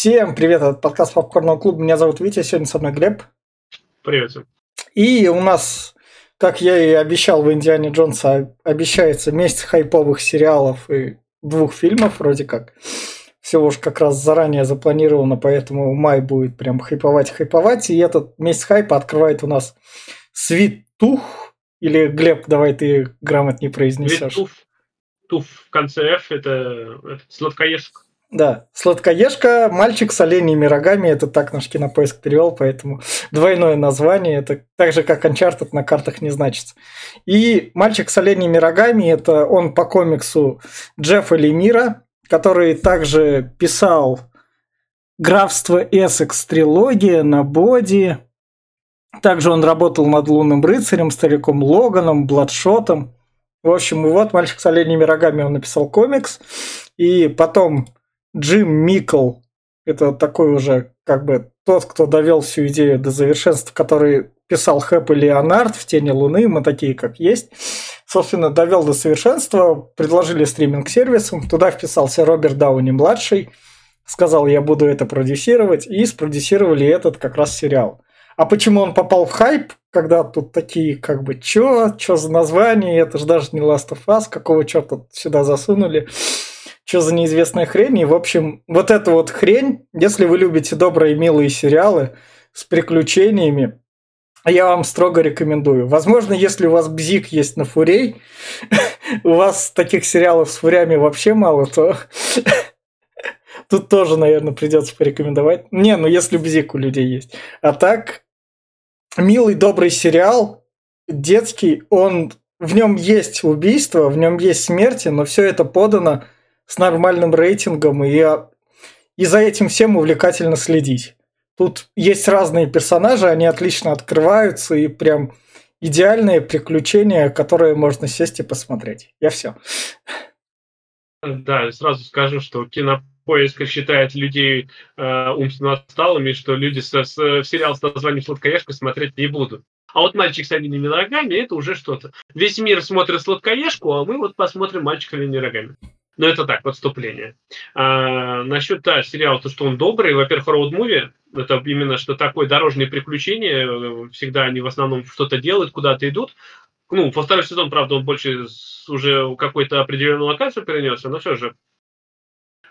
Всем привет, это подкаст Попкорного клуба. Меня зовут Витя, сегодня со мной Глеб. Привет. И у нас, как я и обещал в Индиане Джонса, обещается месяц хайповых сериалов и двух фильмов вроде как. Всего уж как раз заранее запланировано, поэтому май будет прям хайповать-хайповать. И этот месяц хайпа открывает у нас Свитух. Или, Глеб, давай ты грамотнее произнесешь. Свитух. Туф в конце F это, это сладкоежка. Да, сладкоежка, мальчик с оленями рогами, это так наш кинопоиск перевел, поэтому двойное название, это так же, как Uncharted на картах не значится. И мальчик с оленями рогами, это он по комиксу Джеффа Лемира, который также писал «Графство Эссекс» трилогия на Боди. Также он работал над «Лунным рыцарем», «Стариком Логаном», «Бладшотом». В общем, и вот «Мальчик с оленями рогами» он написал комикс. И потом Джим Микл, это такой уже как бы тот, кто довел всю идею до совершенства, который писал Хэп и Леонард в «Тени Луны», мы такие, как есть. Собственно, довел до совершенства, предложили стриминг-сервисом, туда вписался Роберт Дауни-младший, сказал, я буду это продюсировать, и спродюсировали этот как раз сериал. А почему он попал в хайп, когда тут такие, как бы, чё, чё за название, это же даже не Last of Us, какого черта сюда засунули что за неизвестная хрень. И, в общем, вот эта вот хрень, если вы любите добрые милые сериалы с приключениями, я вам строго рекомендую. Возможно, если у вас бзик есть на фурей, у вас таких сериалов с фурями вообще мало, то тут тоже, наверное, придется порекомендовать. Не, ну если бзик у людей есть. А так, милый, добрый сериал, детский, он в нем есть убийство, в нем есть смерти, но все это подано с нормальным рейтингом, и, и за этим всем увлекательно следить. Тут есть разные персонажи, они отлично открываются, и прям идеальные приключения, которые можно сесть и посмотреть. Я все. Да, сразу скажу, что кинопоиск считает людей э, умственно отсталыми, что люди с, с, сериал с названием «Сладкоежка» смотреть не будут. А вот «Мальчик с оленями рогами» – это уже что-то. Весь мир смотрит «Сладкоежку», а мы вот посмотрим «Мальчик с оленями рогами». Но это так, подступление. А, насчет, да, сериала, то, что он добрый, во-первых, роуд-муви, это именно что такое дорожные приключения, всегда они в основном что-то делают, куда-то идут. Ну, во второй сезон, правда, он больше уже какой-то определенную локацию перенесся, но все же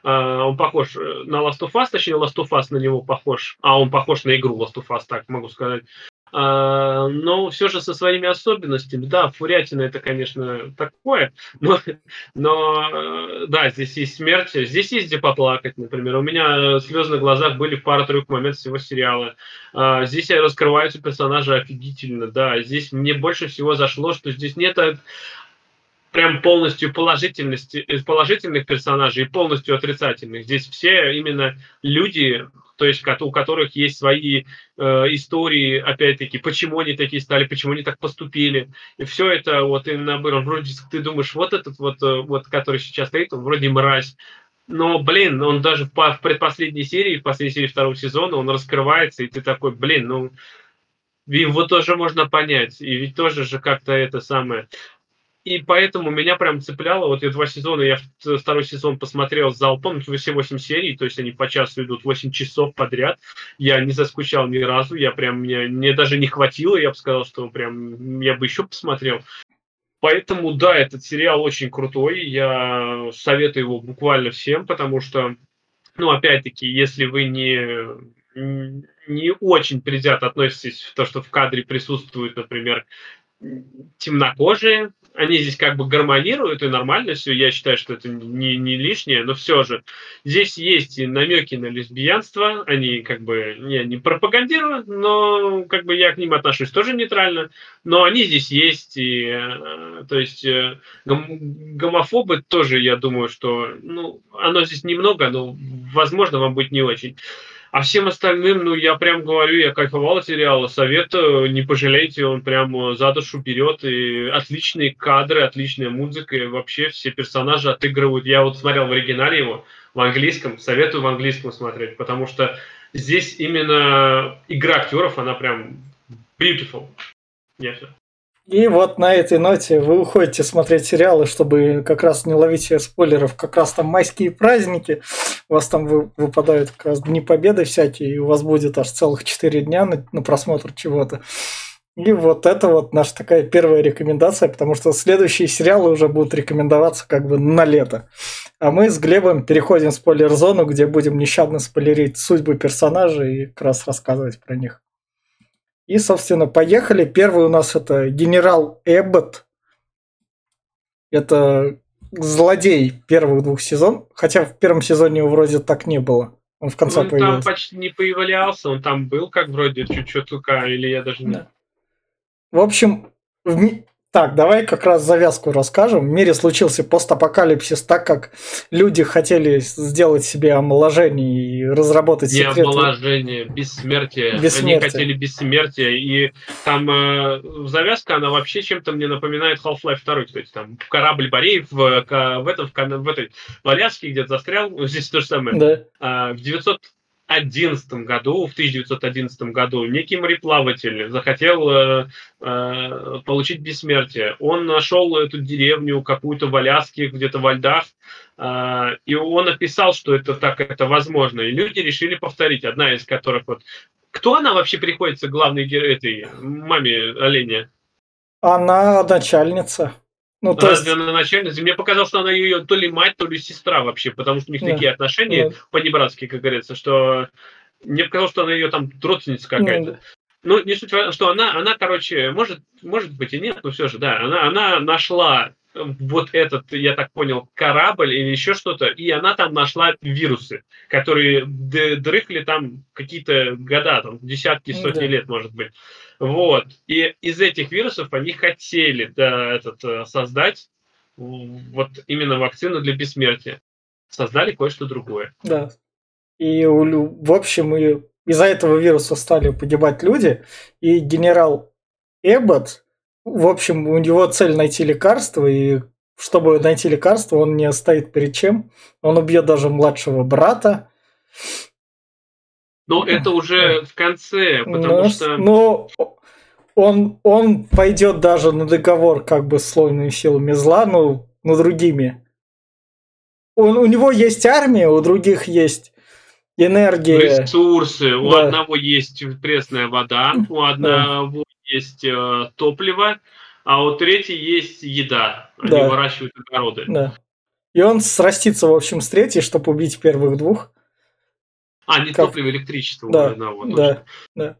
Uh, он похож на Last of Us, точнее, Last of Us на него похож, а он похож на игру Last of Us, так могу сказать. А, но все же со своими особенностями. Да, Фурятина это, конечно, такое, но, но э, да, здесь есть смерть, здесь есть где поплакать, например. У меня слезы на глазах были пару-тройку моментов всего сериала. А, здесь раскрываются персонажи офигительно, да. Здесь мне больше всего зашло, что здесь нет прям полностью положительности, э, положительных персонажей и полностью отрицательных. Здесь все именно люди, то есть у которых есть свои э, истории, опять-таки, почему они такие стали, почему они так поступили. И все это вот именно вроде ты думаешь, вот этот вот, э, вот который сейчас стоит, он вроде мразь. Но, блин, он даже в, в предпоследней серии, в последней серии второго сезона, он раскрывается, и ты такой, блин, ну, его тоже можно понять. И ведь тоже же как-то это самое и поэтому меня прям цепляло. Вот я два сезона, я второй сезон посмотрел с залпом, все 8 серий, то есть они по часу идут 8 часов подряд. Я не заскучал ни разу, я прям, мне, мне даже не хватило, я бы сказал, что прям я бы еще посмотрел. Поэтому, да, этот сериал очень крутой, я советую его буквально всем, потому что, ну, опять-таки, если вы не, не очень предвзято относитесь в то, что в кадре присутствуют, например, темнокожие, они здесь как бы гармонируют, и нормально все. Я считаю, что это не, не лишнее, но все же. Здесь есть и намеки на лесбиянство, они как бы я не пропагандирую, но как бы я к ним отношусь тоже нейтрально, но они здесь есть, и э, то есть э, гом, гомофобы тоже, я думаю, что ну, оно здесь немного, но возможно вам будет не очень. А всем остальным, ну, я прям говорю, я кайфовал от сериала, советую, не пожалейте, он прям за душу берет, и отличные кадры, отличная музыка, и вообще все персонажи отыгрывают. Я вот смотрел в оригинале его, в английском, советую в английском смотреть, потому что здесь именно игра актеров, она прям beautiful. Я все. И вот на этой ноте вы уходите смотреть сериалы, чтобы как раз не ловить спойлеров. Как раз там майские праздники, у вас там выпадают как раз Дни Победы всякие, и у вас будет аж целых 4 дня на, на просмотр чего-то. И вот это вот наша такая первая рекомендация, потому что следующие сериалы уже будут рекомендоваться как бы на лето. А мы с Глебом переходим в спойлер-зону, где будем нещадно спойлерить судьбы персонажей и как раз рассказывать про них. И, собственно, поехали. Первый у нас это генерал Эббот. Это злодей первых двух сезонов. Хотя в первом сезоне его вроде так не было. Он в конце он появился. там почти не появлялся, он там был как вроде чуть-чуть только, или я даже не... Да. В общем, в, так, давай как раз завязку расскажем. В мире случился постапокалипсис, так как люди хотели сделать себе омоложение и разработать Не секреты. омоложение, бессмертие. бессмертие. Они хотели бессмертия. И там э, завязка, она вообще чем-то мне напоминает Half-Life 2. То есть там корабль Бореев в, в, этом, в, в этой в Аляске где-то застрял. Здесь то же самое. Да. А, в 900 1911 году, в 1911 году, некий мореплаватель захотел э, э, получить бессмертие. Он нашел эту деревню какую-то в Аляске, где-то во льдах, э, и он описал, что это так это возможно. И люди решили повторить, одна из которых вот... Кто она вообще приходится главной этой маме оленя? Она начальница. Ну, то есть... Она начальница. Мне показалось, что она ее то ли мать, то ли сестра вообще, потому что у них да. такие отношения да. по-небратски, как говорится, что мне показалось, что она ее там родственница какая-то. Да. Ну, не суть, что она, она, короче, может, может быть и нет, но все же, да, она, она нашла вот этот, я так понял, корабль или еще что-то, и она там нашла вирусы, которые дрыхли там какие-то года, там десятки, сотни да. лет, может быть. Вот. И из этих вирусов они хотели да, этот, э, создать вот именно вакцину для бессмертия. Создали кое-что другое. Да. И в общем, и из-за этого вируса стали погибать люди, и генерал Эббот, в общем, у него цель найти лекарство, и чтобы найти лекарство, он не стоит перед чем. Он убьет даже младшего брата. Но это уже в конце, потому но, что... Но он, он пойдет даже на договор как бы с слойными силами зла, ну, но другими. Он, у него есть армия, у других есть энергия. Ресурсы. У да. одного есть пресная вода, у одного. Есть э, топливо, а у третьей есть еда. Они да. выращивают огороды. Да. И он срастится, в общем, с третьей, чтобы убить первых двух. А, не как... топливо, электричество да, у одного. Да, да.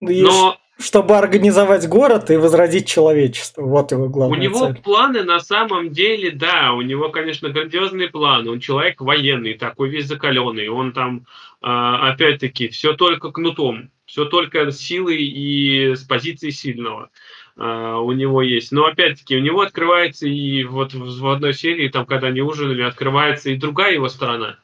И Но чтобы организовать город и возродить человечество. Вот его главная У него цель. планы на самом деле, да, у него, конечно, грандиозные планы. Он человек военный, такой весь закаленный. Он там, а, опять-таки, все только кнутом, все только силой и с позиции сильного а, у него есть. Но опять-таки у него открывается и вот в одной серии, там, когда они ужинали, открывается и другая его сторона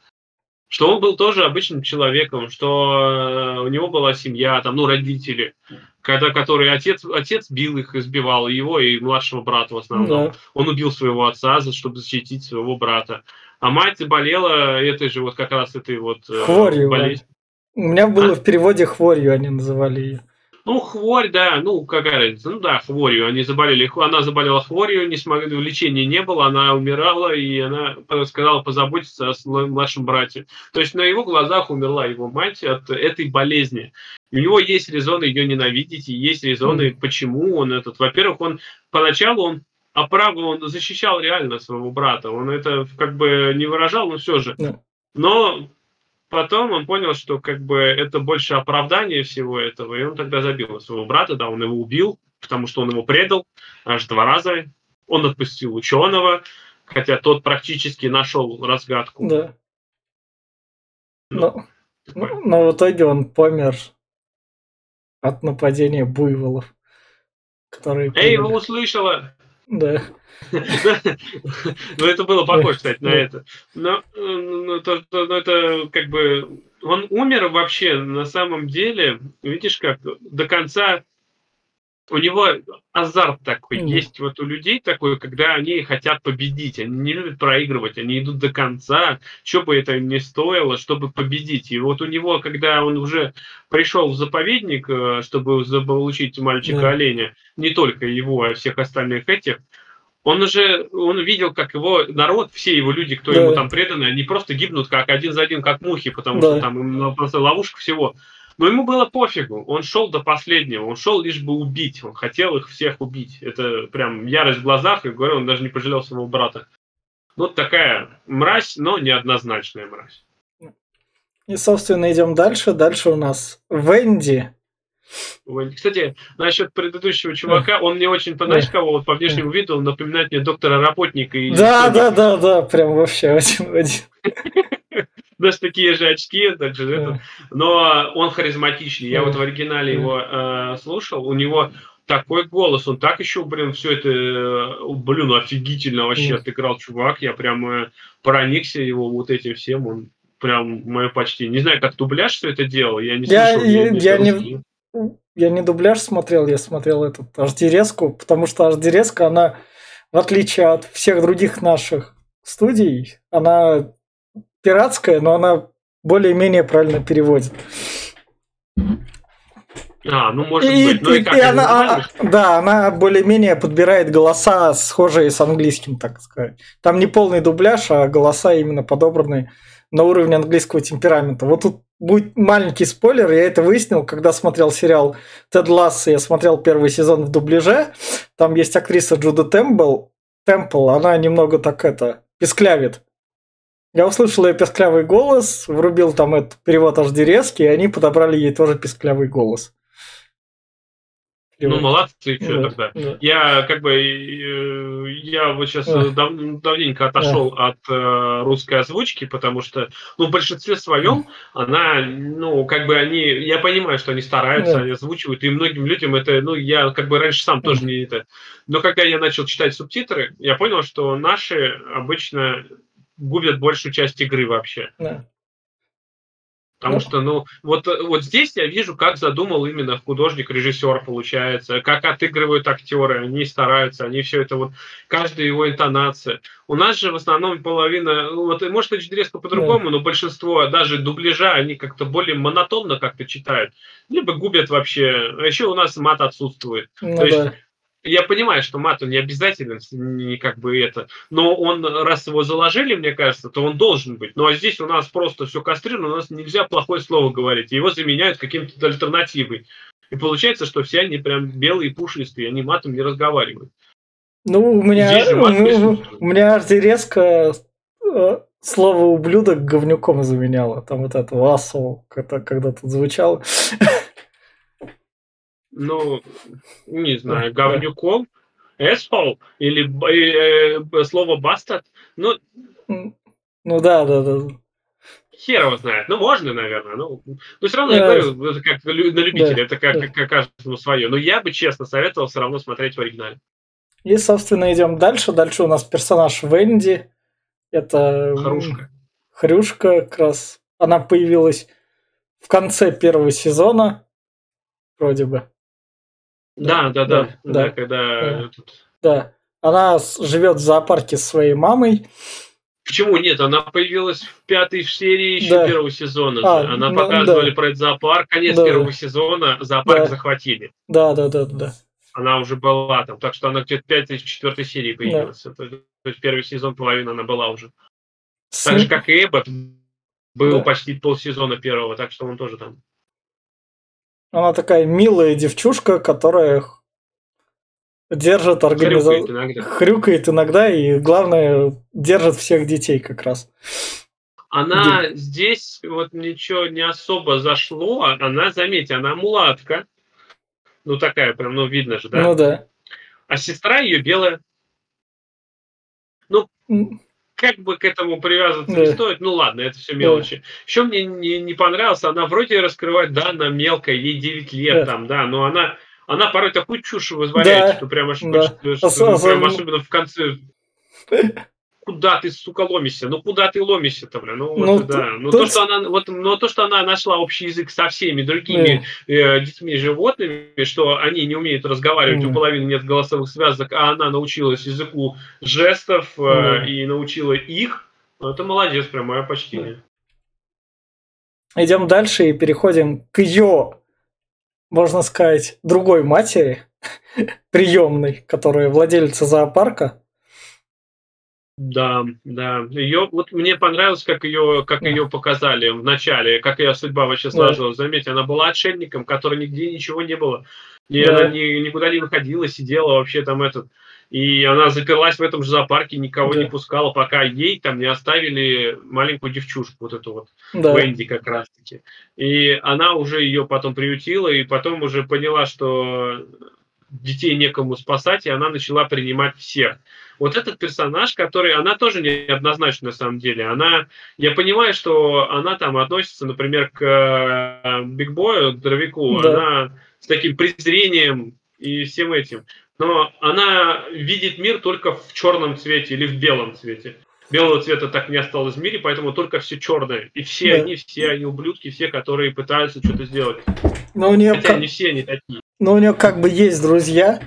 что он был тоже обычным человеком, что э, у него была семья, там, ну, родители, когда, который отец, отец бил их, избивал его и младшего брата в основном. Да. Он убил своего отца, чтобы защитить своего брата. А мать заболела этой же вот как раз этой вот э, хворью. Болезнь. У меня было а? в переводе хворью, они называли ее. Ну, хворь, да, ну, какая разница, ну да, хворью, они заболели, она заболела хворью, не смогли, лечения не было, она умирала, и она сказала позаботиться о младшем брате. То есть на его глазах умерла его мать от этой болезни. у него есть резоны ее ненавидеть, и есть резоны, mm. почему он этот. Во-первых, он поначалу он право он защищал реально своего брата. Он это как бы не выражал, но все же. Но Потом он понял, что как бы это больше оправдание всего этого, и он тогда забил своего брата, да, он его убил, потому что он его предал аж два раза. Он отпустил ученого, хотя тот практически нашел разгадку. Да. Ну, но, но, но в итоге он помер от нападения буйволов, которые... Эй, его услышала! Да. Ну, это было похоже, кстати, на это. Но ну, это как бы... Он умер вообще, на самом деле, видишь, как до конца у него азарт такой Мгм. есть вот у людей такой, когда они хотят победить, они не любят проигрывать, они идут до конца, что бы это ни стоило, чтобы победить. И вот у него, когда он уже пришел в заповедник, э, чтобы заполучить мальчика-оленя, не только его, а всех остальных этих, он уже, он видел, как его народ, все его люди, кто ему Да. там преданы, они просто гибнут как один за один, как мухи, потому Да. что там им просто ловушка всего. Но ему было пофигу, он шел до последнего, он шел лишь бы убить, он хотел их всех убить. Это прям ярость в глазах, и говорю, он даже не пожалел своего брата. Вот такая мразь, но неоднозначная мразь. И, собственно, идем дальше. Дальше у нас Венди. Кстати, насчет предыдущего чувака, он мне очень, знаешь, кого вот по внешнему виду, он напоминает мне доктора Работника. И Да, да, да, да, прям вообще один в один. Даже такие же очки, так же это. Но он харизматичный. Я вот в оригинале его э, слушал, у него такой голос, он так еще, блин, все это, э, блин, офигительно вообще отыграл чувак, я прям э, проникся его вот этим всем, он прям мое почти. Не знаю, как дубляж все это делал, я не Я- слышал. я- ни я не-. Я не дубляж смотрел, я смотрел этот HD-резку, потому что HD-резка, она, в отличие от всех других наших студий, она пиратская, но она более-менее правильно переводит. А, ну может И, быть. Ну и, и- как, и она, а, да, она более-менее подбирает голоса, схожие с английским, так сказать. Там не полный дубляж, а голоса именно подобраны на уровне английского темперамента. Вот тут будет маленький спойлер, я это выяснил, когда смотрел сериал Тед Ласса, я смотрел первый сезон в дубляже, там есть актриса Джуда Темпл, Темпл, она немного так это, песклявит. Я услышал ее песклявый голос, врубил там этот перевод HD резкий, и они подобрали ей тоже песклявый голос. Ну, молодцы, что Да, тогда. да. Я как бы, э, я вот сейчас Да. давненько отошел от э, русской озвучки, потому что, ну, в большинстве своем она, ну, как бы они, я понимаю, что они стараются, Да. они озвучивают, и многим людям это, ну, я как бы раньше сам тоже не это. Но когда я начал читать субтитры, я понял, что наши обычно губят большую часть игры вообще. Да. Потому что, ну, вот, э, вот здесь я вижу, как задумал именно художник, режиссер, получается, как отыгрывают актеры, они стараются, они все это вот, каждая его интонация. У нас же в основном половина, вот, может, это резко по-другому, но большинство, даже дубляжа, они как-то более монотонно как-то читают, либо губят вообще. А еще у нас мат отсутствует. Ну То есть да. Я понимаю, что мат, он не обязателен, не как бы это, но он, раз его заложили, мне кажется, то он должен быть. Ну а здесь у нас просто все кастрировано, у нас нельзя плохое слово говорить, его заменяют каким-то альтернативой. И получается, что все они прям белые, пушистые, они матом не разговаривают. Ну, у меня, у, у меня аж резко э, слово ублюдок говнюком заменяло. Там вот это асол, когда, когда тут звучало. Ну, не знаю, говнюком, asshole или э, э, слово бастард, ну, Ну да, да, да. хер его знает. Ну, можно, наверное. Ну, но все равно я говорю, это как на любителя, Да, это как, да. как каждому свое. Но я бы, честно, советовал все равно смотреть в оригинале. И, собственно, идем дальше. Дальше у нас персонаж Венди. Это м, Харушка. Хрюшка, как раз. Она появилась в конце первого сезона, вроде бы. Да, да, да, да, да, да, когда да. этот- Да. Она живет в зоопарке с своей мамой. Почему нет? Она появилась в пятой серии еще Да. первого сезона. А, Она ну, показывали да. про этот зоопарк. Конец Да. первого сезона. Зоопарк Да. захватили. Да, да, да, да. Она уже была там. Так что она где-то в пятой, четвертой серии появилась. Это- то есть первый сезон, половина она была уже. С Так же, как и Эббот. Был Да. почти полсезона первого, так что он тоже там. Она такая милая девчушка, которая держит Хрюкает организацию. иногда. Хрюкает иногда и, главное, держит всех детей как раз. Она здесь вот ничего не особо зашло. Она, заметьте, она мулатка. Ну, такая прям, ну, видно же, да? Ну да. А сестра ее белая. М, Как бы к этому привязываться Да. не стоит, ну ладно, это все мелочи. Еще мне не, не понравилось, она вроде раскрывает, да, она мелкая, ей 9 лет Да. там, да, но она, она порой такую чушь вытворяет, Да, что прям аж да. хочется, что, ну, прям особенно в конце. Куда ты, сука, ломишься? Ну, куда ты ломишься-то, бля? Ну, вот, ну, да. Ну, то, что она, вот, но то, что она нашла общий язык со всеми другими э, детьми, животными, что они не умеют разговаривать, mm. у половины нет голосовых связок, а она научилась языку жестов mm. и научила их, ну, это молодец, прям мое почтение. Идем дальше и переходим к ее, можно сказать, другой матери, приемной, которая владелица зоопарка. Да, да. Ее, вот мне понравилось, как ее, как ее показали в начале, как ее судьба вообще сложилась. Да. Заметьте, она была отшельником, который нигде ничего не было. И да. она ни, никуда не выходила, сидела вообще там этот. И она заперлась в этом же зоопарке, никого да. не пускала, пока ей там не оставили маленькую девчушку, вот эту вот, да. Венди как раз-таки. И она уже ее потом приютила, и потом уже поняла, что детей некому спасать, и она начала принимать всех. Вот этот персонаж, который, она тоже неоднозначна на самом деле. Она, я понимаю, что она там относится, например, к Бигбою, к Дровику, да. она с таким презрением и всем этим. Но она видит мир только в черном цвете или в белом цвете. Белого цвета так не осталось в мире, поэтому только все черное. И все да. они, все они ублюдки, все, которые пытаются что-то сделать. Но у нее Хотя не все они такие. Но у нее как бы есть друзья,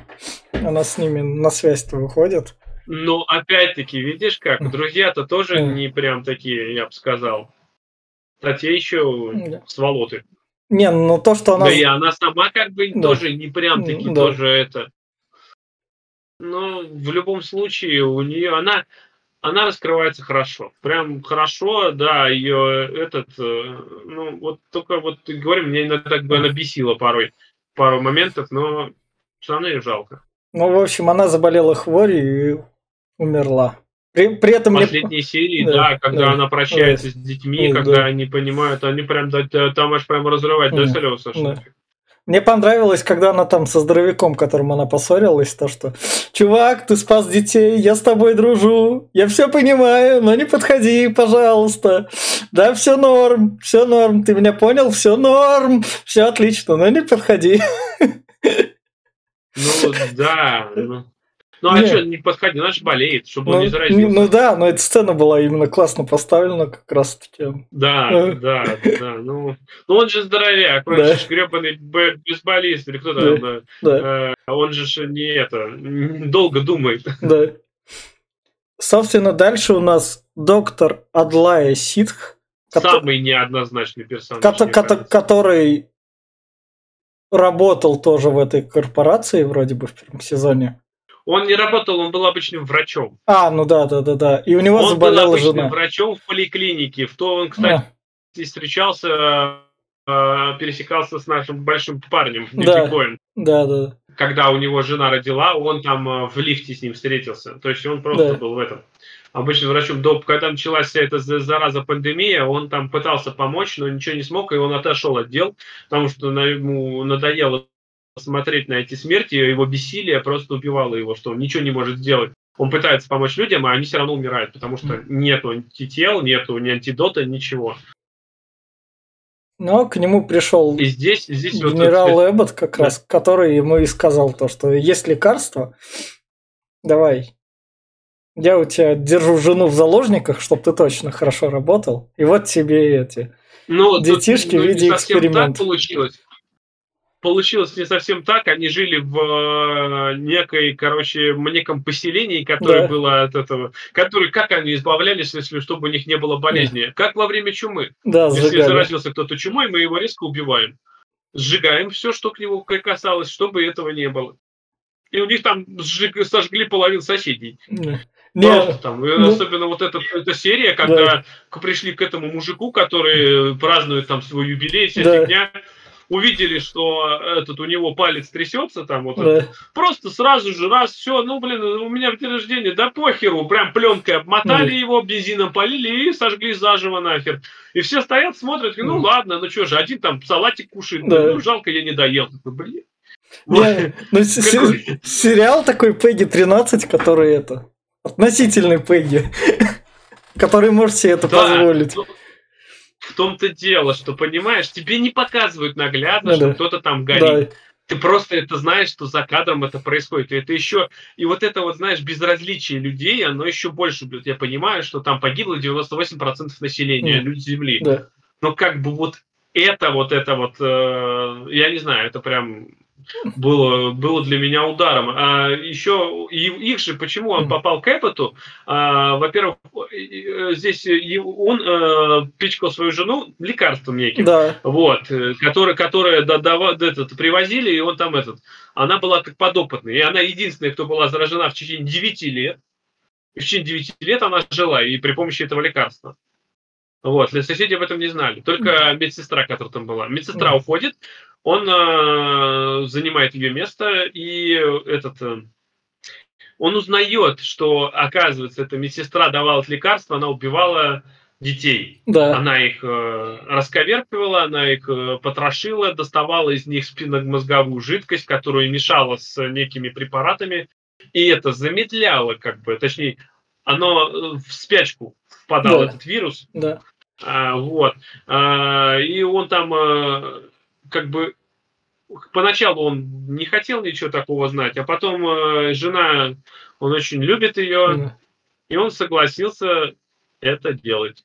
она с ними на связь-то выходит. Ну, опять-таки, видишь как, друзья-то тоже не прям такие, я бы сказал. А те еще да. сволоты. Не, ну то, что она... Да и она сама как бы да. тоже не прям таки да. тоже это... Ну, в любом случае, у нее она, она раскрывается хорошо. Прям хорошо, да, ее этот, э, ну, вот только вот, говорю, мне иногда как бы она бесила порой, пару моментов, но ее жалко. Ну, в общем, она заболела хворью и умерла. При, при этом Последние мне... серии, да, да когда да, она прощается да, с детьми, да, когда да. они понимают, они прям да, там аж прям разрывать да, до слез да. Мне понравилось, когда она там со здоровяком, которым она поссорилась, то, что «Чувак, ты спас детей, я с тобой дружу, я все понимаю, но не подходи, пожалуйста. Да, все норм, все норм, ты меня понял, все норм, все отлично, но не подходи». Ну, да, ну, а что, не подходи, же болеет, чтобы ну, он не заразился. Ну да, но эта сцена была именно классно поставлена как раз таки. Да, э. да, да. Ну, ну он же здоровяк, он да. же гребаный бейсболист, или кто там, да. да. Э, он же не это, долго думает. Да. Собственно, дальше у нас доктор Адлая Ситх. Самый неоднозначный персонаж. Который работал тоже в этой корпорации, вроде бы, в первом сезоне. Он не работал, он был обычным врачом. А, ну да, да, да, да. И у него он заболела был обычным жена. врачом в поликлинике. В то он, кстати, а. встречался, э, пересекался с нашим большим парнем, да. Да, да. Когда у него жена родила, он там э, в лифте с ним встретился. То есть он просто да. был в этом обычным врачом. До, когда началась вся эта зараза пандемия, он там пытался помочь, но ничего не смог, и он отошел от дел, потому что ему надоело смотреть на эти смерти, его бессилие просто убивало его, что он ничего не может сделать. Он пытается помочь людям, а они все равно умирают, потому что нету антител, нету ни антидота, ничего. Но к нему пришел и здесь, здесь генерал вот, Эббот, как да. раз, который ему и сказал то, что есть лекарство, давай, я у тебя держу жену в заложниках, чтобы ты точно хорошо работал, и вот тебе эти ну, детишки тут, ну, в виде эксперимента. Так получилось получилось не совсем так. Они жили в э, некой, короче, в неком поселении, которое да. было от этого. Который, как они избавлялись, если чтобы у них не было болезни? Да. Как во время чумы. Да, если сжигали. заразился кто-то чумой, мы его резко убиваем. Сжигаем все, что к нему касалось, чтобы этого не было. И у них там сжиг, сожгли половину соседей. Да. Просто там. Ну, особенно вот эта, эта серия, когда да. пришли к этому мужику, который празднует там свой юбилей, вся да. фигня увидели, что этот у него палец трясется там вот да. это, просто сразу же раз все, ну блин, у меня в день рождения, да похеру, прям пленкой обмотали да. его, бензином полили и сожгли заживо нахер. И все стоят, смотрят, ну да. ладно, ну что же, один там салатик кушает, да. ну жалко, я не доел. Блин. Не, ну, сериал такой Пегги 13, который это относительный Пегги, который может себе это позволить. В том-то дело, что, понимаешь, тебе не показывают наглядно, ну, что да. кто-то там горит. Да. ты просто это знаешь, что за кадром это происходит. И это еще, и вот это вот, знаешь, безразличие людей, оно еще больше бьет. Я понимаю, что там погибло 98% населения, mm. люди Земли. Да. Но как бы вот это, вот это вот, э, я не знаю, это прям было, было для меня ударом. А еще их же, почему он попал к Эппоту? А, во-первых, здесь он э, пичкал свою жену лекарством неким, да. вот, э, которое, которое да, да, этот, привозили, и он там этот, она была как подопытная, и она единственная, кто была заражена в течение 9 лет, и в течение 9 лет она жила, и при помощи этого лекарства. Вот, соседи об этом не знали, только медсестра, которая там была. Медсестра да. уходит, он э, занимает ее место, и этот, э, он узнает, что, оказывается, эта медсестра давала лекарства, она убивала детей. Да. Она их э, расковерпивала, она их э, потрошила, доставала из них спинномозговую жидкость, которую мешала с некими препаратами, и это замедляло, как бы, точнее, оно э, в спячку впадал, да. этот вирус. Да. А, вот. А, и он там а, как бы поначалу он не хотел ничего такого знать, а потом э, жена, он очень любит ее, mm. и он согласился это делать.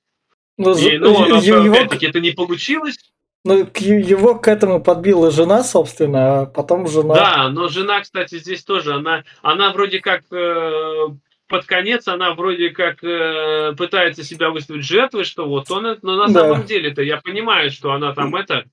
Ну, и, ну, его... опять-таки, это не получилось. Ну, его к этому подбила жена, собственно, а потом жена... Да, но жена, кстати, здесь тоже, она, она вроде как э, под конец, она вроде как э, пытается себя выставить жертвой, что вот он, но на да. самом деле-то я понимаю, что она там это,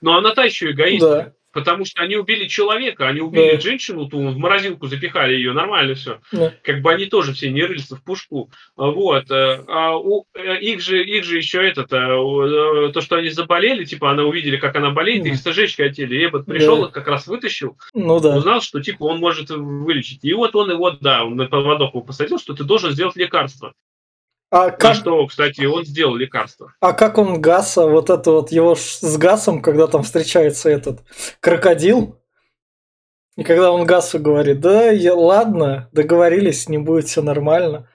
но она та еще эгоистка. Да. Потому что они убили человека, они убили да. женщину, ту в морозилку запихали ее, нормально все. Да. Как бы они тоже все не рыльцы в пушку. Вот. Э, а у, э, их, же, их же еще этот, э, то, что они заболели, типа она увидели, как она болеет, да. их сожечь хотели. И Эббот пришел, да. как раз вытащил, ну, да. узнал, что типа он может вылечить. И вот он его, да, он на поводок его посадил, что ты должен сделать лекарство. А как... что, кстати, он сделал лекарство. А как он Гаса, вот это вот его с Гасом, когда там встречается этот крокодил, и когда он Гасу говорит, да, я, ладно, договорились, не будет все нормально.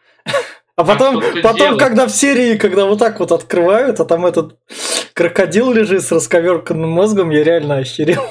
А потом, а потом когда в серии, когда вот так вот открывают, а там этот крокодил лежит с расковерканным мозгом, я реально ощерил.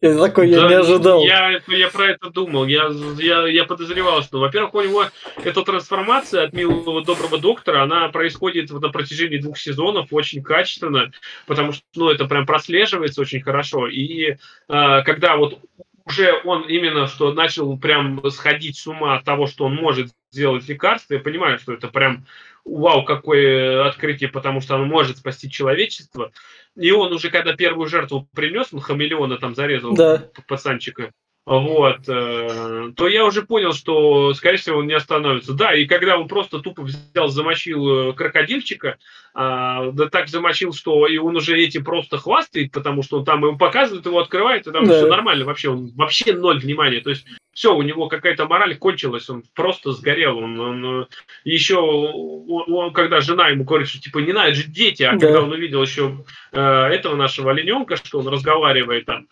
Я такой, я не ожидал. Я, я про это думал. Я, я, я подозревал, что, во-первых, у него эта трансформация от милого доброго доктора, она происходит на протяжении двух сезонов очень качественно, потому что, ну, это прям прослеживается очень хорошо. И э, когда вот уже он именно что начал прям сходить с ума от того, что он может сделать лекарство, я понимаю, что это прям вау, какое открытие, потому что оно может спасти человечество. И он уже, когда первую жертву принес, он хамелеона там зарезал да. пацанчика, вот, э, то я уже понял, что, скорее всего, он не остановится. Да, и когда он просто тупо взял, замочил э, крокодильчика, а, да так замочил, что и он уже этим просто хвастает, потому что он там ему показывает, его открывает, и там да. все нормально вообще, он вообще ноль внимания. То есть все, у него какая-то мораль кончилась, он просто сгорел. Он, он еще, он, он, когда жена ему говорит, что типа не надо же дети, а да. когда он увидел еще э, этого нашего олененка, что он разговаривает там,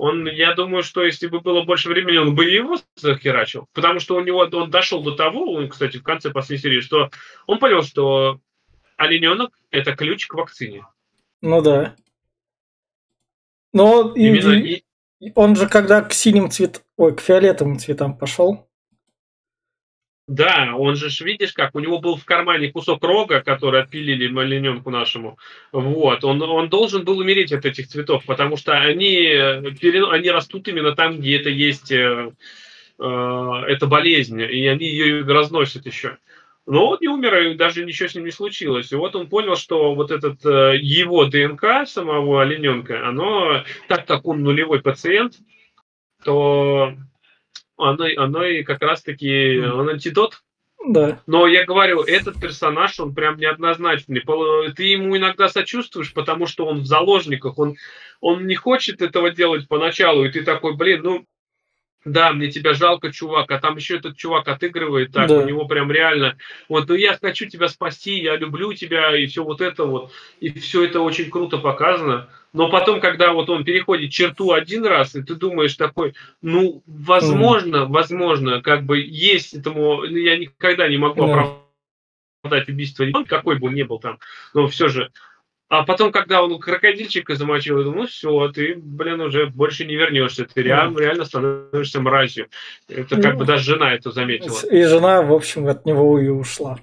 он, я думаю, что если бы было больше времени, он бы его захерачил. Потому что у него он дошел до того, он, кстати, в конце последней серии, что он понял, что олененок – это ключ к вакцине. Ну да. Но Именно и, и... он же когда к синим цвет, ой, к фиолетовым цветам пошел, да, он же, видишь, как у него был в кармане кусок рога, который отпилили малененку нашему. Вот, он, он должен был умереть от этих цветов, потому что они, они растут именно там, где это есть э, э, эта болезнь, и они ее разносят еще. Но он не умер, и даже ничего с ним не случилось. И вот он понял, что вот этот э, его ДНК самого олененка, оно, так как он нулевой пациент, то оно, оно и как раз-таки, он антидот. Да. Но я говорю, этот персонаж, он прям неоднозначный. Ты ему иногда сочувствуешь, потому что он в заложниках, он, он не хочет этого делать поначалу, и ты такой, блин, ну, да, мне тебя жалко, чувак, а там еще этот чувак отыгрывает так, да. у него прям реально, вот, ну я хочу тебя спасти, я люблю тебя, и все вот это вот, и все это очень круто показано. Но потом, когда вот он переходит черту один раз, и ты думаешь такой, ну, возможно, mm. возможно, как бы есть этому, ну, я никогда не могу yeah. оправдать убийство, какой бы он ни был там, но все же А потом, когда он крокодильчика замочил, я думаю, ну все, ты, блин, уже больше не вернешься. Ты реально, реально становишься мразью. Это как бы даже жена это заметила. И жена, в общем, от него и ушла.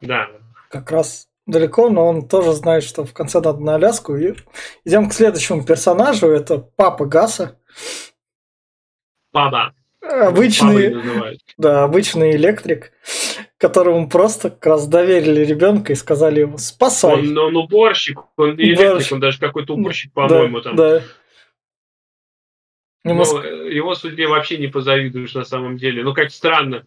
Да. Как раз далеко, но он тоже знает, что в конце надо на Аляску. И идем к следующему персонажу. Это папа Гаса. Папа. Обычный, да, обычный электрик, которому просто как раз доверили ребенка и сказали ему спасай. Он, он уборщик, он не электрик, он даже какой-то уборщик, по-моему, да, там. Да. Но его судьбе вообще не позавидуешь на самом деле. Ну, как странно.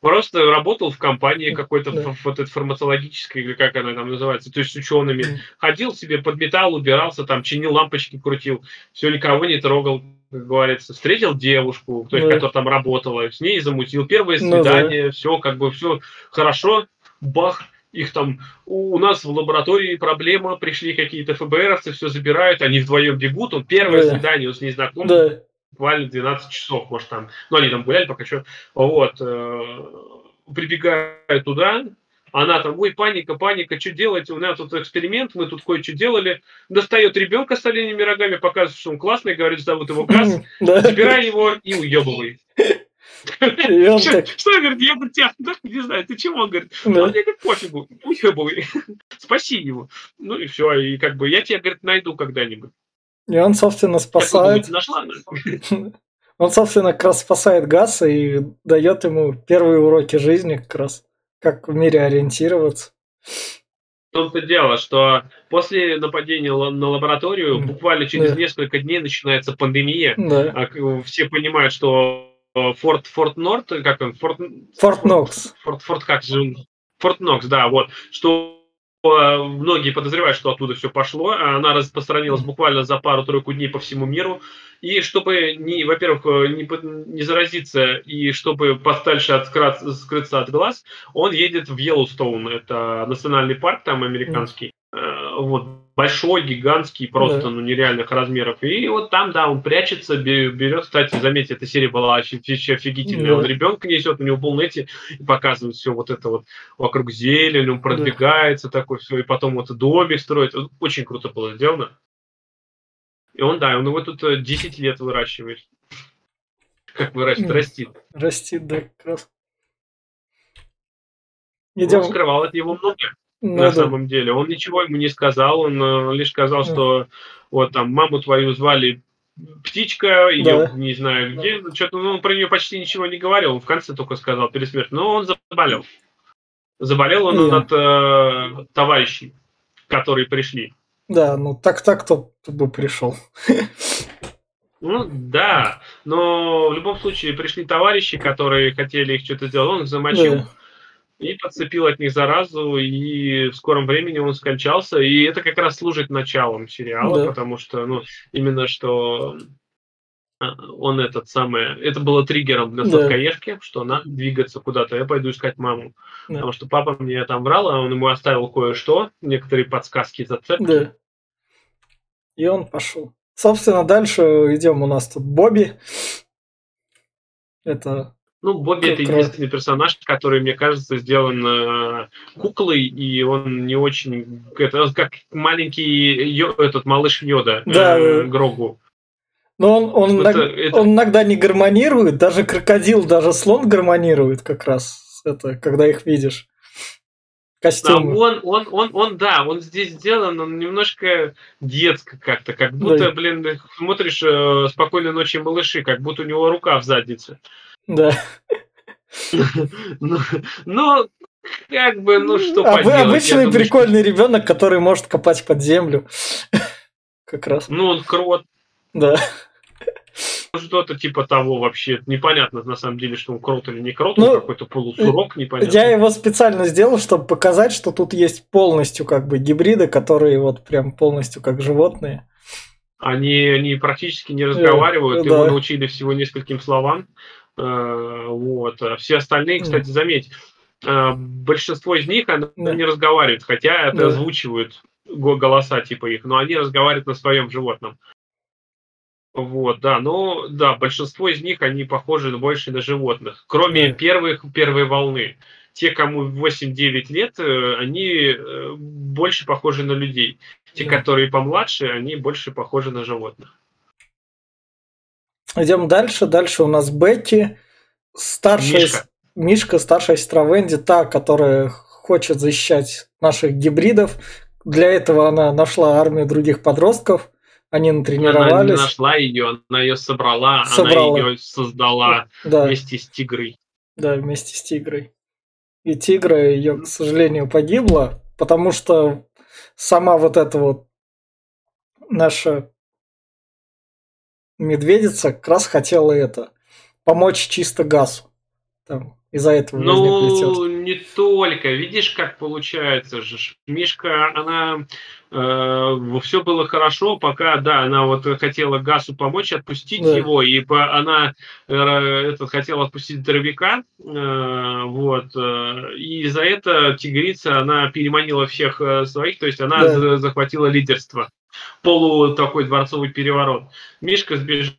Просто работал в компании какой-то да. вот этой фармацологической, или как она там называется, то есть с учеными. Ходил себе под металл, убирался, там чинил лампочки, крутил. Все, никого не трогал, как говорится. Встретил девушку, то есть, да. которая там работала, с ней замутил. Первое свидание, ну, да. все, как бы все хорошо. Бах, их там у, у нас в лаборатории проблема, пришли какие-то ФБРовцы, все забирают, они вдвоем бегут, он первое да. свидание он с ней знаком, да буквально 12 часов, может, там, ну, они там гуляли пока что, вот, э, прибегает туда, она там, ой, паника, паника, что делать? У нас тут эксперимент, мы тут кое-что делали. Достает ребенка с оленями рогами, показывает, что он классный, говорит, зовут его Газ, забирай его и уебывай. Что, говорит, я бы тебя, не знаю, ты чего, он говорит, он мне говорит, пофигу, уебывай, спаси его. Ну и все, и как бы я тебя, говорит, найду когда-нибудь. И он, собственно, спасает... Нашла, он, собственно, как раз спасает Гаса и дает ему первые уроки жизни, как раз, как в мире ориентироваться. В том-то дело, что после нападения на лабораторию буквально через да. несколько дней начинается пандемия. Да. А все понимают, что Форт, Форт Норт, как он? Форт, Форт Нокс. Форт, Форт, как же? Форт Нокс, да, вот. Что многие подозревают, что оттуда все пошло. Она распространилась буквально за пару-тройку дней по всему миру. И чтобы, не, во-первых, не, не заразиться и чтобы подальше открыть, скрыться от глаз, он едет в Йеллоустоун. Это национальный парк там американский. Э, вот, большой, гигантский, просто, да. ну, нереальных размеров. И вот там, да, он прячется, берет, кстати, заметьте, эта серия была офигительная. Да. Он ребенка несет, у него полнете, и показывает все вот это вот вокруг зелень, он продвигается да. такой, все, и потом вот домик строит. Очень круто было сделано. И он, да, он его тут 10 э, лет выращивает. Как выращивает? Растит. Растит, да, как раз. Идем. Он скрывал от него много ну, на да. самом деле. Он ничего ему не сказал, он э, лишь сказал, что вот там маму твою звали птичка, или да. не знаю где, что-то, ну, он про нее почти ничего не говорил, он в конце только сказал перед смертью, но он заболел. Заболел он да. от э, товарищей, которые пришли. Да, ну так-так кто бы пришел. Ну да, но в любом случае пришли товарищи, которые хотели их что-то сделать, он их замочил. Да и подцепил от них заразу, и в скором времени он скончался. И это как раз служит началом сериала, да. потому что, ну, именно что а, он этот самый... Это было триггером для сладкоежки, да. что надо двигаться куда-то. Я пойду искать маму. Да. Потому что папа мне там брал, а он ему оставил кое-что, некоторые подсказки, зацепки. Да. И он пошел. Собственно, дальше идем у нас тут Бобби. Это ну, Бобби это единственный персонаж, который, мне кажется, сделан э, куклой, и он не очень... Это как маленький йо, этот малыш Йода, да. э, Грогу. Но он, он, это, это... он иногда не гармонирует, даже крокодил, даже слон гармонирует как раз, это, когда их видишь. Костюмы. Да, он, он, он, он, да, он здесь сделан, он немножко детско как-то, как будто, да. блин, смотришь э, «Спокойной ночи, малыши», как будто у него рука в заднице. Да. Ну, ну, как бы, ну что а поделать. Обычный думаю, прикольный что... ребенок, который может копать под землю. Как раз. Ну, он крот. Да. Что-то типа того вообще. Непонятно на самом деле, что он крот или не крот, ну, какой-то полусурок, непонятно. Я его специально сделал, чтобы показать, что тут есть полностью как бы гибриды, которые вот прям полностью как животные. Они, они практически не разговаривают, да. его научили всего нескольким словам. Э, вот. А все остальные, кстати, заметь, э, большинство из них они да. не разговаривают, хотя это да. озвучивают голоса типа их, но они разговаривают на своем животном. Вот, да, но да, большинство из них, они похожи больше на животных, кроме да. первых, первой волны. те, кому 8-9 лет, э, они больше похожи на людей. Те, да. которые помладше, они больше похожи на животных. Идем дальше. Дальше у нас Бетти, старшая Мишка, Мишка старшая сестра Венди, та, которая хочет защищать наших гибридов. Для этого она нашла армию других подростков. Они натренировались. Она не нашла ее, она ее собрала, собрала. она ее создала да. вместе с тигрой. Да, вместе с тигрой. И тигра ее, к сожалению, погибла, потому что сама вот эта вот наша медведица как раз хотела это помочь чисто газу. Там из-за этого Ну, не только. Видишь, как получается же. Мишка, она... Э, все было хорошо, пока, да, она вот хотела Гасу помочь, отпустить да. его, и по, она э, этот, хотела отпустить здоровяка, э, вот, э, и за это тигрица, она переманила всех э, своих, то есть она да. захватила лидерство. Полу такой дворцовый переворот. Мишка сбежал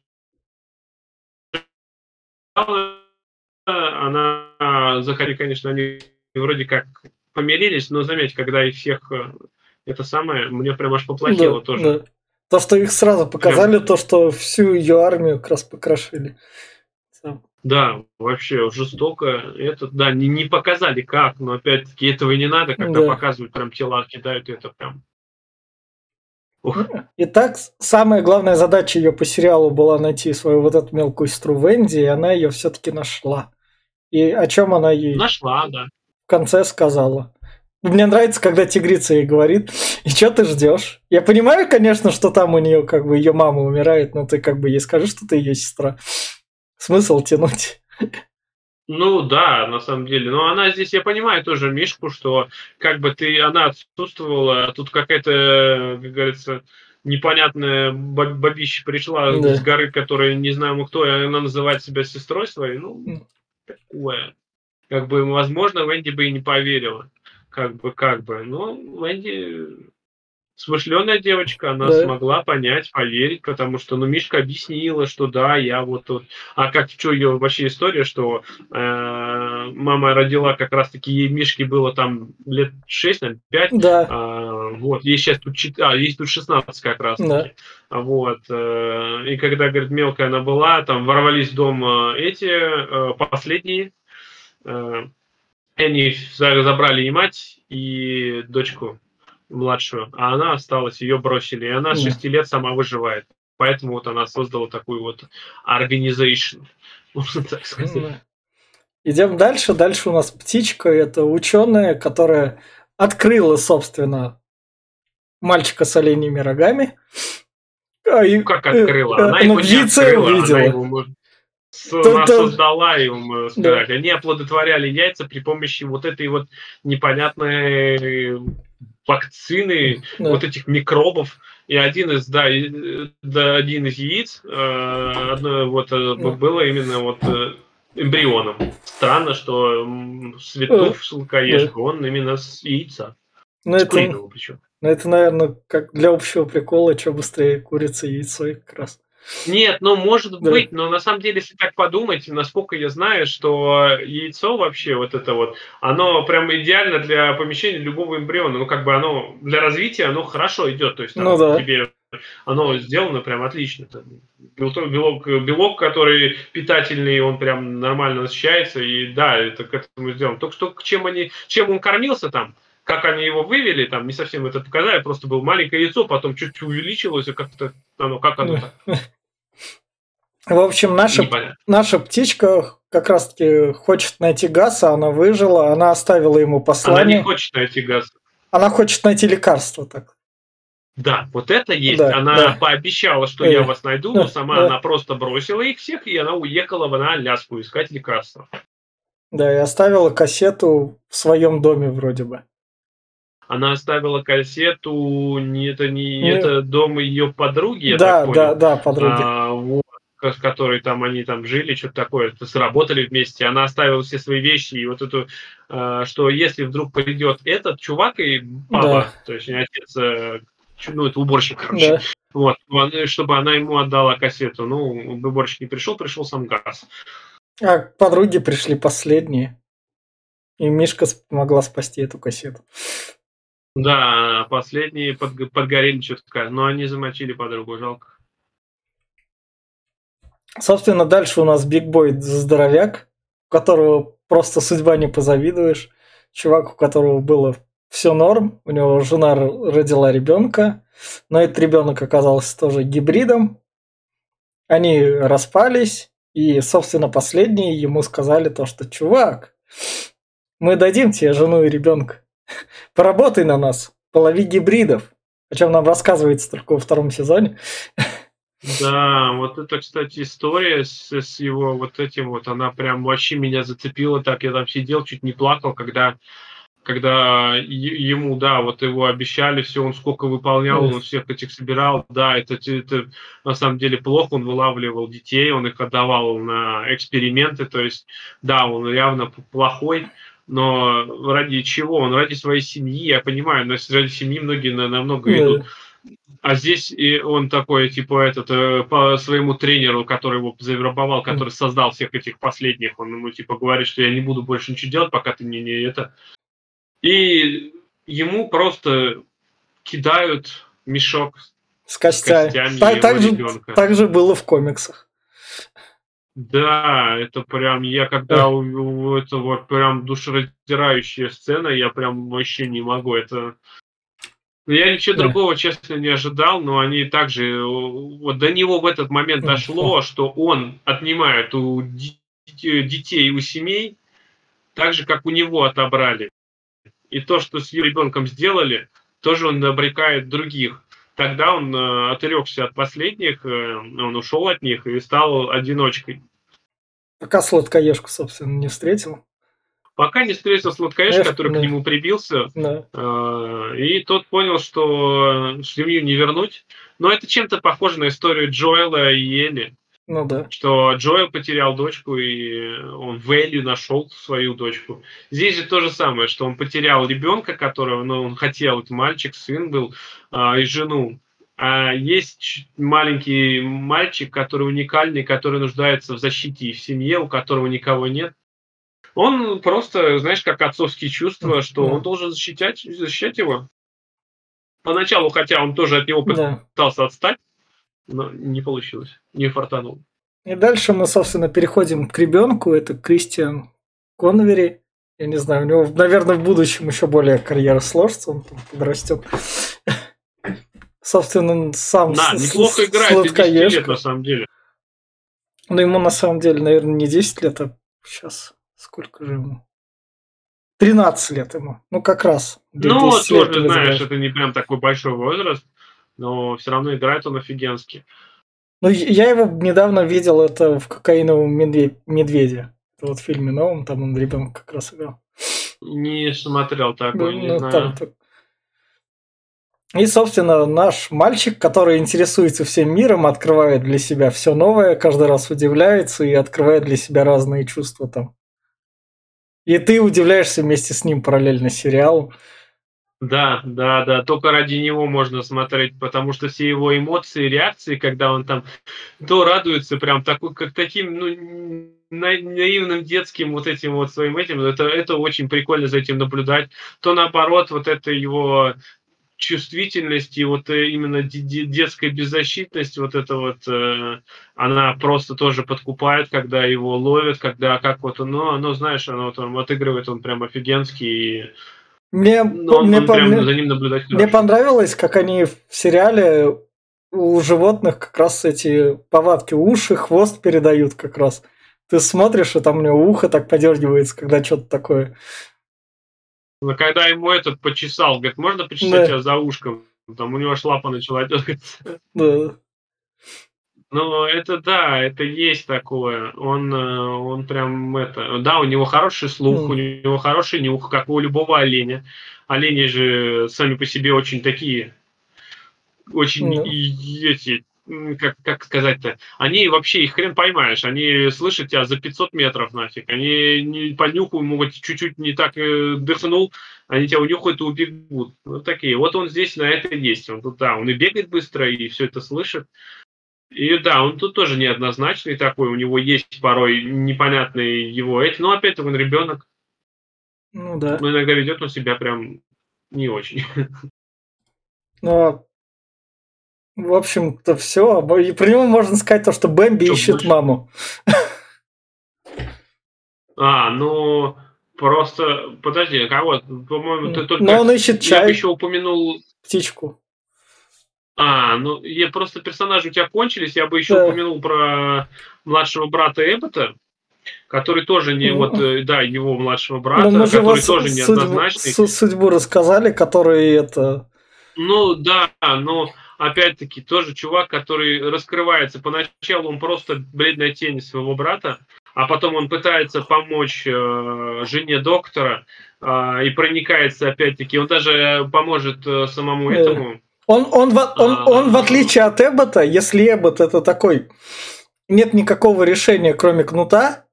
она заходили, конечно, они вроде как помирились, но заметь, когда их всех э, это самое, мне прям аж поплохело да, тоже. Да. То, что их сразу показали, прям... то, что всю ее армию как раз покрошили. Да, вообще жестоко. Это, да, не, не показали как, но опять-таки этого и не надо, когда да. показывают, прям тела кидают, это прям Ух. Итак, самая главная задача ее по сериалу была найти свою вот эту мелкую сестру Венди, и она ее все-таки нашла. И о чем она ей нашла, да. в конце сказала. Мне нравится, когда тигрица ей говорит, и что ты ждешь? Я понимаю, конечно, что там у нее как бы ее мама умирает, но ты как бы ей скажи, что ты ее сестра. Смысл тянуть. Ну да, на самом деле. Но она здесь, я понимаю тоже Мишку, что как бы ты, она отсутствовала, а тут какая-то, как говорится, непонятная бабища пришла да. с горы, которая не знаю кто, и она называет себя сестрой своей. Ну, такое. Как бы, возможно, Венди бы и не поверила. Как бы, как бы. Но Венди смышленая девочка, она да. смогла понять, поверить, потому что, ну, Мишка объяснила, что да, я вот тут... А как, что ее вообще история, что э, мама родила как раз-таки, ей Мишке было там лет 6, наверное, 5. Да. Э, вот, ей сейчас тут, 4, а, ей тут 16 как раз Да. Вот. Э, и когда, говорит, мелкая она была, там ворвались в дом э, эти, э, последние, э, они забрали и мать, и дочку младшую, а она осталась, ее бросили, и она с 6 лет сама выживает. Поэтому вот она создала такую вот организацию, можно так сказать. Идем дальше. Дальше у нас птичка. Это ученая, которая открыла, собственно, мальчика с оленями рогами. А, и, как открыла? Э, она, она его не открыла, увидела. она его она создала им, можно сказать. Да. Они оплодотворяли яйца при помощи вот этой вот непонятной вакцины, да. вот этих микробов. И один из, да, да один из яиц, э, одно вот э, да. было именно вот э, эмбрионом. Странно, что Светов Сладкоежка, он именно с яйца. Ну, это, ну, это, наверное, как для общего прикола, что быстрее курица яйцо и как раз. Нет, ну может да. быть, но на самом деле, если так подумать, насколько я знаю, что яйцо вообще вот это вот, оно прям идеально для помещения любого эмбриона. Ну как бы оно для развития оно хорошо идет, то есть там, ну, да. тебе оно сделано прям отлично. Белок, белок, который питательный, он прям нормально насыщается, и да, это к этому сделано. Только что чем они, чем он кормился там, как они его вывели, там не совсем это показали, просто было маленькое яйцо, потом чуть-чуть увеличилось, и как-то оно, как оно так. В общем, наша, наша птичка как раз-таки хочет найти газ, а она выжила, она оставила ему послание. Она не хочет найти газ. Она хочет найти лекарство, так. Да, вот это есть. Да, она да. пообещала, что э, я вас найду, но сама да. она просто бросила их всех, и она уехала на Аляску искать лекарства. Да, и оставила кассету в своем доме вроде бы она оставила кассету, не, это не ну, это дом ее подруги, я да, так понял. Да, да, подруги. А, вот, с которой там они там жили, что-то такое, сработали вместе. Она оставила все свои вещи, и вот эту, а, что если вдруг придет этот чувак и папа, да. то есть не отец, а, ну, это уборщик, короче, да. вот, чтобы она ему отдала кассету. Ну, уборщик не пришел, пришел сам газ. А подруги пришли последние. И Мишка смогла спасти эту кассету. Да, последние под, подгорели что-то, но они замочили подругу, жалко. Собственно, дальше у нас Биг Бой здоровяк, которого просто судьба не позавидуешь. Чувак, у которого было все норм, у него жена родила ребенка, но этот ребенок оказался тоже гибридом. Они распались, и, собственно, последние ему сказали то, что «Чувак, мы дадим тебе жену и ребенка, поработай на нас, полови гибридов». О чем нам рассказывается только во втором сезоне. Да, вот это, кстати, история с, с его вот этим вот, она прям вообще меня зацепила так. Я там сидел, чуть не плакал, когда когда ему, да, вот его обещали, все, он сколько выполнял, он всех этих собирал, да, это, это на самом деле плохо, он вылавливал детей, он их отдавал на эксперименты, то есть, да, он явно плохой, но ради чего? Он ради своей семьи, я понимаю, но ради семьи многие намного yeah. идут а здесь и он такой, типа, этот, э, по своему тренеру, который его завербовал, который создал всех этих последних, он ему, типа, говорит, что я не буду больше ничего делать, пока ты мне не это. И ему просто кидают мешок с, костями. с костями так, так, же, так же было в комиксах. Да, это прям, я когда у, у этого прям душераздирающая сцена, я прям вообще не могу, это я ничего да. другого, честно, не ожидал, но они также... Вот до него в этот момент дошло, что он отнимает у детей, у семей, так же, как у него отобрали. И то, что с ребенком сделали, тоже он обрекает других. Тогда он э, отрекся от последних, э, он ушел от них и стал одиночкой. Пока сладкоежку, собственно, не встретил. Пока не встретился сладкоежка, Эх, который да. к нему прибился, да. э, и тот понял, что семью не вернуть. Но это чем-то похоже на историю Джоэла и Эли. Ну да. Что Джоэл потерял дочку, и он в Элли нашел свою дочку. Здесь же то же самое, что он потерял ребенка, которого ну, он хотел, это мальчик, сын был, э, и жену. А есть маленький мальчик, который уникальный, который нуждается в защите и в семье, у которого никого нет. Он просто, знаешь, как отцовские чувства, что он должен защищать, защищать его. Поначалу, хотя он тоже от него пытался да. отстать, но не получилось, не фартанул. И дальше мы, собственно, переходим к ребенку. Это Кристиан Конвери. Я не знаю, у него, наверное, в будущем еще более карьера сложится, он там подрастет. Собственно, сам Да, неплохо играет, 10 лет на самом деле. Но ему на самом деле, наверное, не 10 лет, а сейчас Сколько же ему? 13 лет ему. Ну, как раз. Ну, тоже, знаешь, это не прям такой большой возраст, но все равно играет он офигенски. Ну, я его недавно видел, это в «Кокаиновом медведе». Это вот в фильме новом, там он ребенок как раз играл. Не смотрел такой, ну, не ну, знаю. Там, там. И, собственно, наш мальчик, который интересуется всем миром, открывает для себя все новое, каждый раз удивляется и открывает для себя разные чувства там. И ты удивляешься вместе с ним параллельно сериал. Да, да, да, только ради него можно смотреть, потому что все его эмоции, реакции, когда он там то радуется прям такой, как таким, ну, наивным детским вот этим вот своим этим, это, это очень прикольно за этим наблюдать, то наоборот, вот это его чувствительность и вот э, именно детская беззащитность, вот это вот, э, она просто тоже подкупает, когда его ловят, когда как вот оно, оно знаешь, оно вот он отыгрывает, он прям офигенский. И, мне, ну, он, мне, он прям, мне, за ним наблюдать Мне понравилось, как они в сериале у животных как раз эти повадки, уши, хвост передают как раз. Ты смотришь, и там у него ухо так подергивается, когда что-то такое. Когда ему этот почесал, говорит, можно почесать да. тебя за ушком? Там у него шлапа начала дергаться. Да. Ну, это да, это есть такое. Он, э, он прям это... Да, у него хороший слух, mm. у него хороший нюх, как у любого оленя. Олени же сами по себе очень такие, очень mm. эти, как, как сказать-то, они вообще, их хрен поймаешь, они слышат тебя за 500 метров нафиг, они не по нюху могут чуть-чуть не так э, дыхнул, они тебя унюхают и убегут. Вот такие. Вот он здесь на это есть. Он тут, да, он и бегает быстро, и все это слышит. И да, он тут тоже неоднозначный такой, у него есть порой непонятные его эти, но опять он ребенок. Ну да. Но иногда ведет он себя прям не очень. Но, в общем-то, все. И про него можно сказать то, что Бэмби Что ищет больше? маму. А, ну просто подожди, кого? По-моему, ты только Но он ищет я чай, еще упомянул. птичку. А, ну я просто персонажи у тебя кончились, я бы еще Да. упомянул про младшего брата Эббота, который тоже не Ну. вот, э, да, его младшего Ну, брата, который тоже судьбу, неоднозначный. су- судьбу рассказали, который это... Ну да, но опять-таки тоже чувак, который раскрывается. Поначалу он просто бледная тень своего брата, а потом он пытается помочь э, жене доктора э, и проникается опять-таки. Он даже поможет э, самому Да. этому. Он, он, в, он, А. он, в отличие от Эббота, если Эббот это такой... Нет никакого решения, кроме кнута,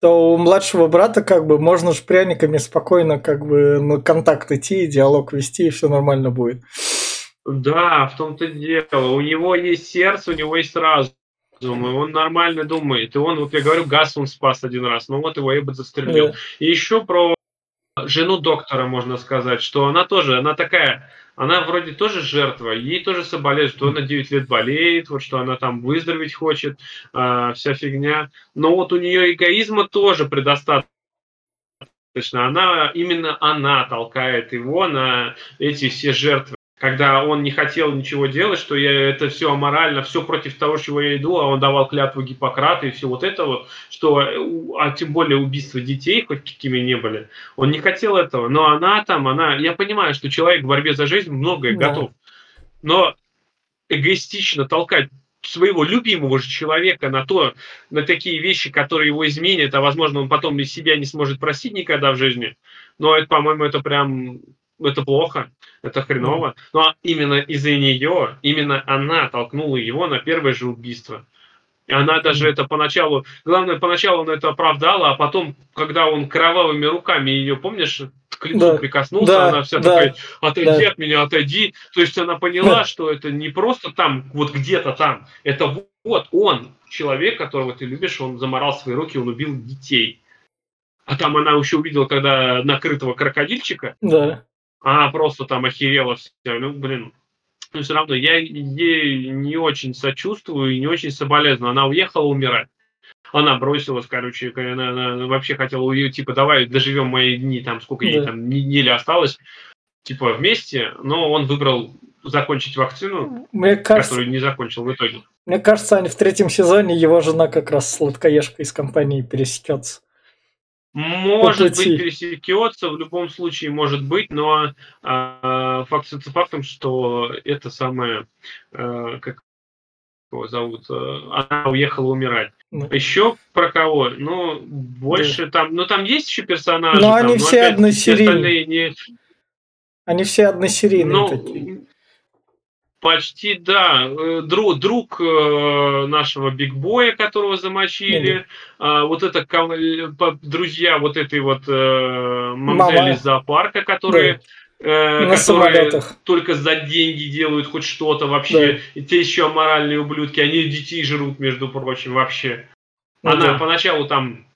то у младшего брата как бы можно ж пряниками спокойно как бы на контакт идти, диалог вести, и все нормально будет. Да, в том-то дело. У него есть сердце, у него есть разум. И он нормально думает. И он, вот я говорю, газ он спас один раз. Ну вот его Эббот застрелил. Да. И еще про жену доктора можно сказать, что она тоже, она такая, она вроде тоже жертва, ей тоже соболезнуют, что она 9 лет болеет, вот что она там выздороветь хочет, а, вся фигня. Но вот у нее эгоизма тоже предостаточно. Она, именно она толкает его на эти все жертвы. Когда он не хотел ничего делать, что я, это все аморально, все против того, чего я иду, а он давал клятву Гиппократа и все вот это вот, что, а тем более убийства детей, хоть какими не были, он не хотел этого, но она там, она, я понимаю, что человек в борьбе за жизнь многое Да. готов, но эгоистично толкать своего любимого же человека на то, на такие вещи, которые его изменят, а возможно он потом из себя не сможет простить никогда в жизни, но это, по-моему, это прям, это плохо, это хреново, но именно из-за нее, именно она толкнула его на первое же убийство. И она даже это поначалу, главное, поначалу он это оправдала, а потом, когда он кровавыми руками ее, помнишь, к лицу Да. прикоснулся, Да, она вся да. такая, отойди Да. от меня, отойди. То есть она поняла, что это не просто там, вот где-то там, это вот он, человек, которого ты любишь, он заморал свои руки, он убил детей. А там она еще увидела, когда накрытого крокодильчика, Да. Она просто там охерела вся. Ну, блин. Но все равно я ей не очень сочувствую и не очень соболезную. Она уехала умирать. Она бросилась, короче, она, она вообще хотела уйти, типа, давай доживем мои дни, там, сколько ей Да. там, недели осталось, типа, вместе, но он выбрал закончить вакцину, Мне кажется, которую не закончил в итоге. мне кажется, они в третьем сезоне его жена как раз сладкоежка из компании пересечется. Может быть, пути. пересекется, в любом случае может быть, но а, факт остается фактом, что это самое, а, как его зовут, а, она уехала умирать. Да. Еще про кого? Ну, больше там, ну там есть еще персонажи. Но там, они все опять односерийные. не- Они все односерийные ну, такие. Почти да. Э, Друг, друг э, нашего бигбоя, которого замочили, а, вот это э, друзья вот этой вот э, из зоопарка, которые, э, На которые самолетах. только за деньги делают хоть что-то вообще. И те еще аморальные ублюдки, они детей жрут, между прочим, вообще. Ну Она да. поначалу там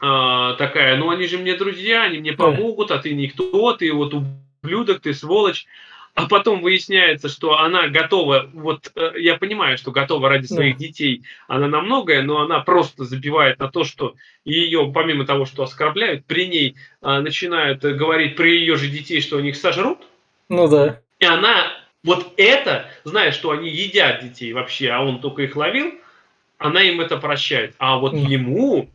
а, такая, ну они же мне друзья, они мне Да. помогут, а ты никто, ты вот ублюдок, ты сволочь. А потом выясняется, что она готова, вот э, я понимаю, что готова ради Да. своих детей, она на многое, но она просто забивает на то, что ее, помимо того, что оскорбляют, при ней а, начинают э, говорить про ее же детей, что они их сожрут, Ну да. и она вот это, зная, что они едят детей вообще, а он только их ловил, она им это прощает. А вот Мгм. ему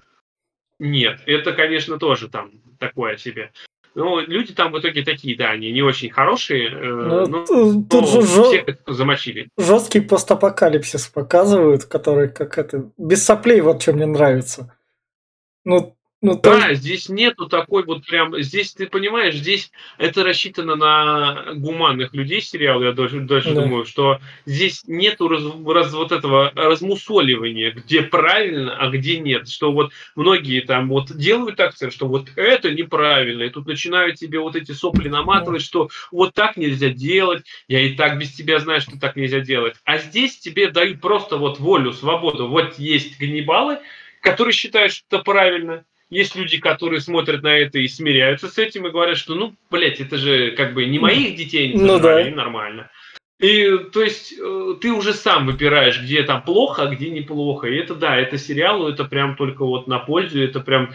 нет. Это, конечно, тоже там такое себе. Ну, люди там в итоге такие, да, они не очень хорошие. э, Ну, но- тут тут но же жё- всех замочили. жесткий постапокалипсис показывают, который как это... Без соплей, вот что мне нравится. Ну, ну Да, здесь нету такой вот прям, здесь ты понимаешь, здесь это рассчитано на гуманных людей сериал, я даже, даже Да. думаю, что здесь нету раз, раз- вот этого размусоливания, где правильно, а где нет, что вот многие там вот делают акцент, что вот это неправильно, и тут начинают тебе вот эти сопли наматывать, что вот так нельзя делать, я и так без тебя знаю, что так нельзя делать, а здесь тебе дают просто вот волю, свободу, вот есть ганнибалы, которые считают, что это правильно, Есть люди, которые смотрят на это и смиряются с этим и говорят, что, ну, блядь, это же как бы не моих детей не ну, да. нормально. И то есть э, ты уже сам выбираешь, где там плохо, а где неплохо. И это да, это сериалу, это прям только вот на пользу, это прям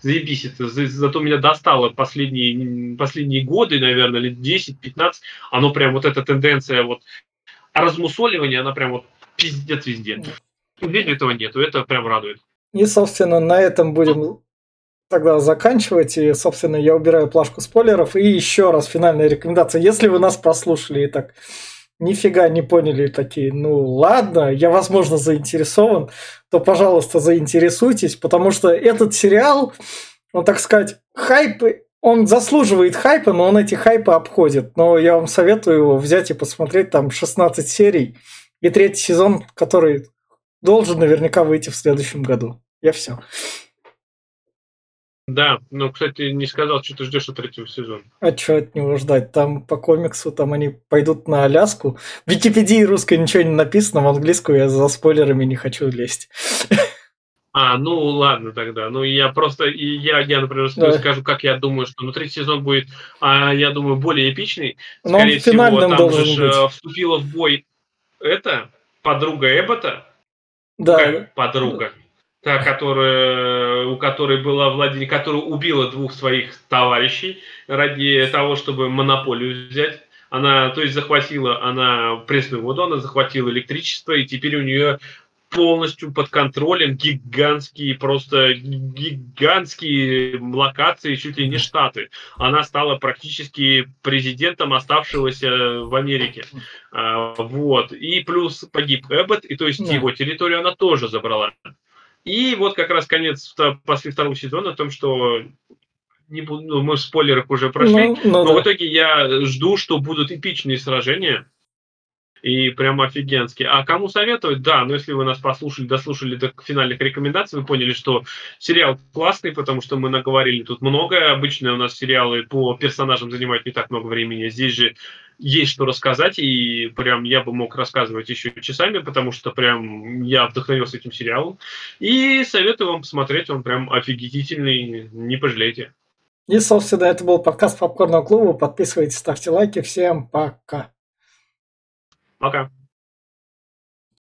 заебись, это за, зато меня достало последние, последние годы, наверное, лет 10-15, оно прям вот эта тенденция вот размусоливания, она прям вот пиздец везде. Здесь этого нету, это прям радует. И, собственно, на этом будем тогда заканчивать. И, собственно, я убираю плашку спойлеров. И еще раз финальная рекомендация. Если вы нас прослушали и так нифига не поняли такие, ну ладно, я, возможно, заинтересован, то, пожалуйста, заинтересуйтесь, потому что этот сериал, ну, так сказать, хайпы, он заслуживает хайпа, но он эти хайпы обходит. Но я вам советую его взять и посмотреть, там 16 серий и третий сезон, который должен наверняка выйти в следующем году. Я все. Да, но, кстати, не сказал, что ты ждешь от третьего сезона. А что от него ждать? Там по комиксу там они пойдут на Аляску. В Википедии русской ничего не написано, в английскую я за спойлерами не хочу лезть. А, ну ладно тогда. Ну я просто, я, я например, да. скажу, как я думаю, что ну, третий сезон будет, а, я думаю, более эпичный. Но Скорее он всего, там должен же быть. вступила в бой это, подруга Эббота. Да. Как подруга та, которая, у которой была владение, которая убила двух своих товарищей ради того, чтобы монополию взять. Она, то есть, захватила она пресную воду, она захватила электричество, и теперь у нее полностью под контролем гигантские, просто гигантские локации, чуть ли не штаты. Она стала практически президентом оставшегося в Америке. А, вот. И плюс погиб Эббот, и то есть да. его территорию она тоже забрала. И вот как раз конец после второго сезона о том, что не буду, ну, мы в спойлерах уже прошли, ну, ну, но да. в итоге я жду, что будут эпичные сражения. И прям офигенски. А кому советовать? Да, но если вы нас послушали, дослушали до финальных рекомендаций, вы поняли, что сериал классный, потому что мы наговорили тут многое. Обычно у нас сериалы по персонажам занимают не так много времени. Здесь же есть что рассказать, и прям я бы мог рассказывать еще часами, потому что прям я вдохновился этим сериалом. И советую вам посмотреть, он прям офигительный, не пожалейте. И, собственно, это был подкаст Попкорного клуба. Подписывайтесь, ставьте лайки. Всем пока. Пока.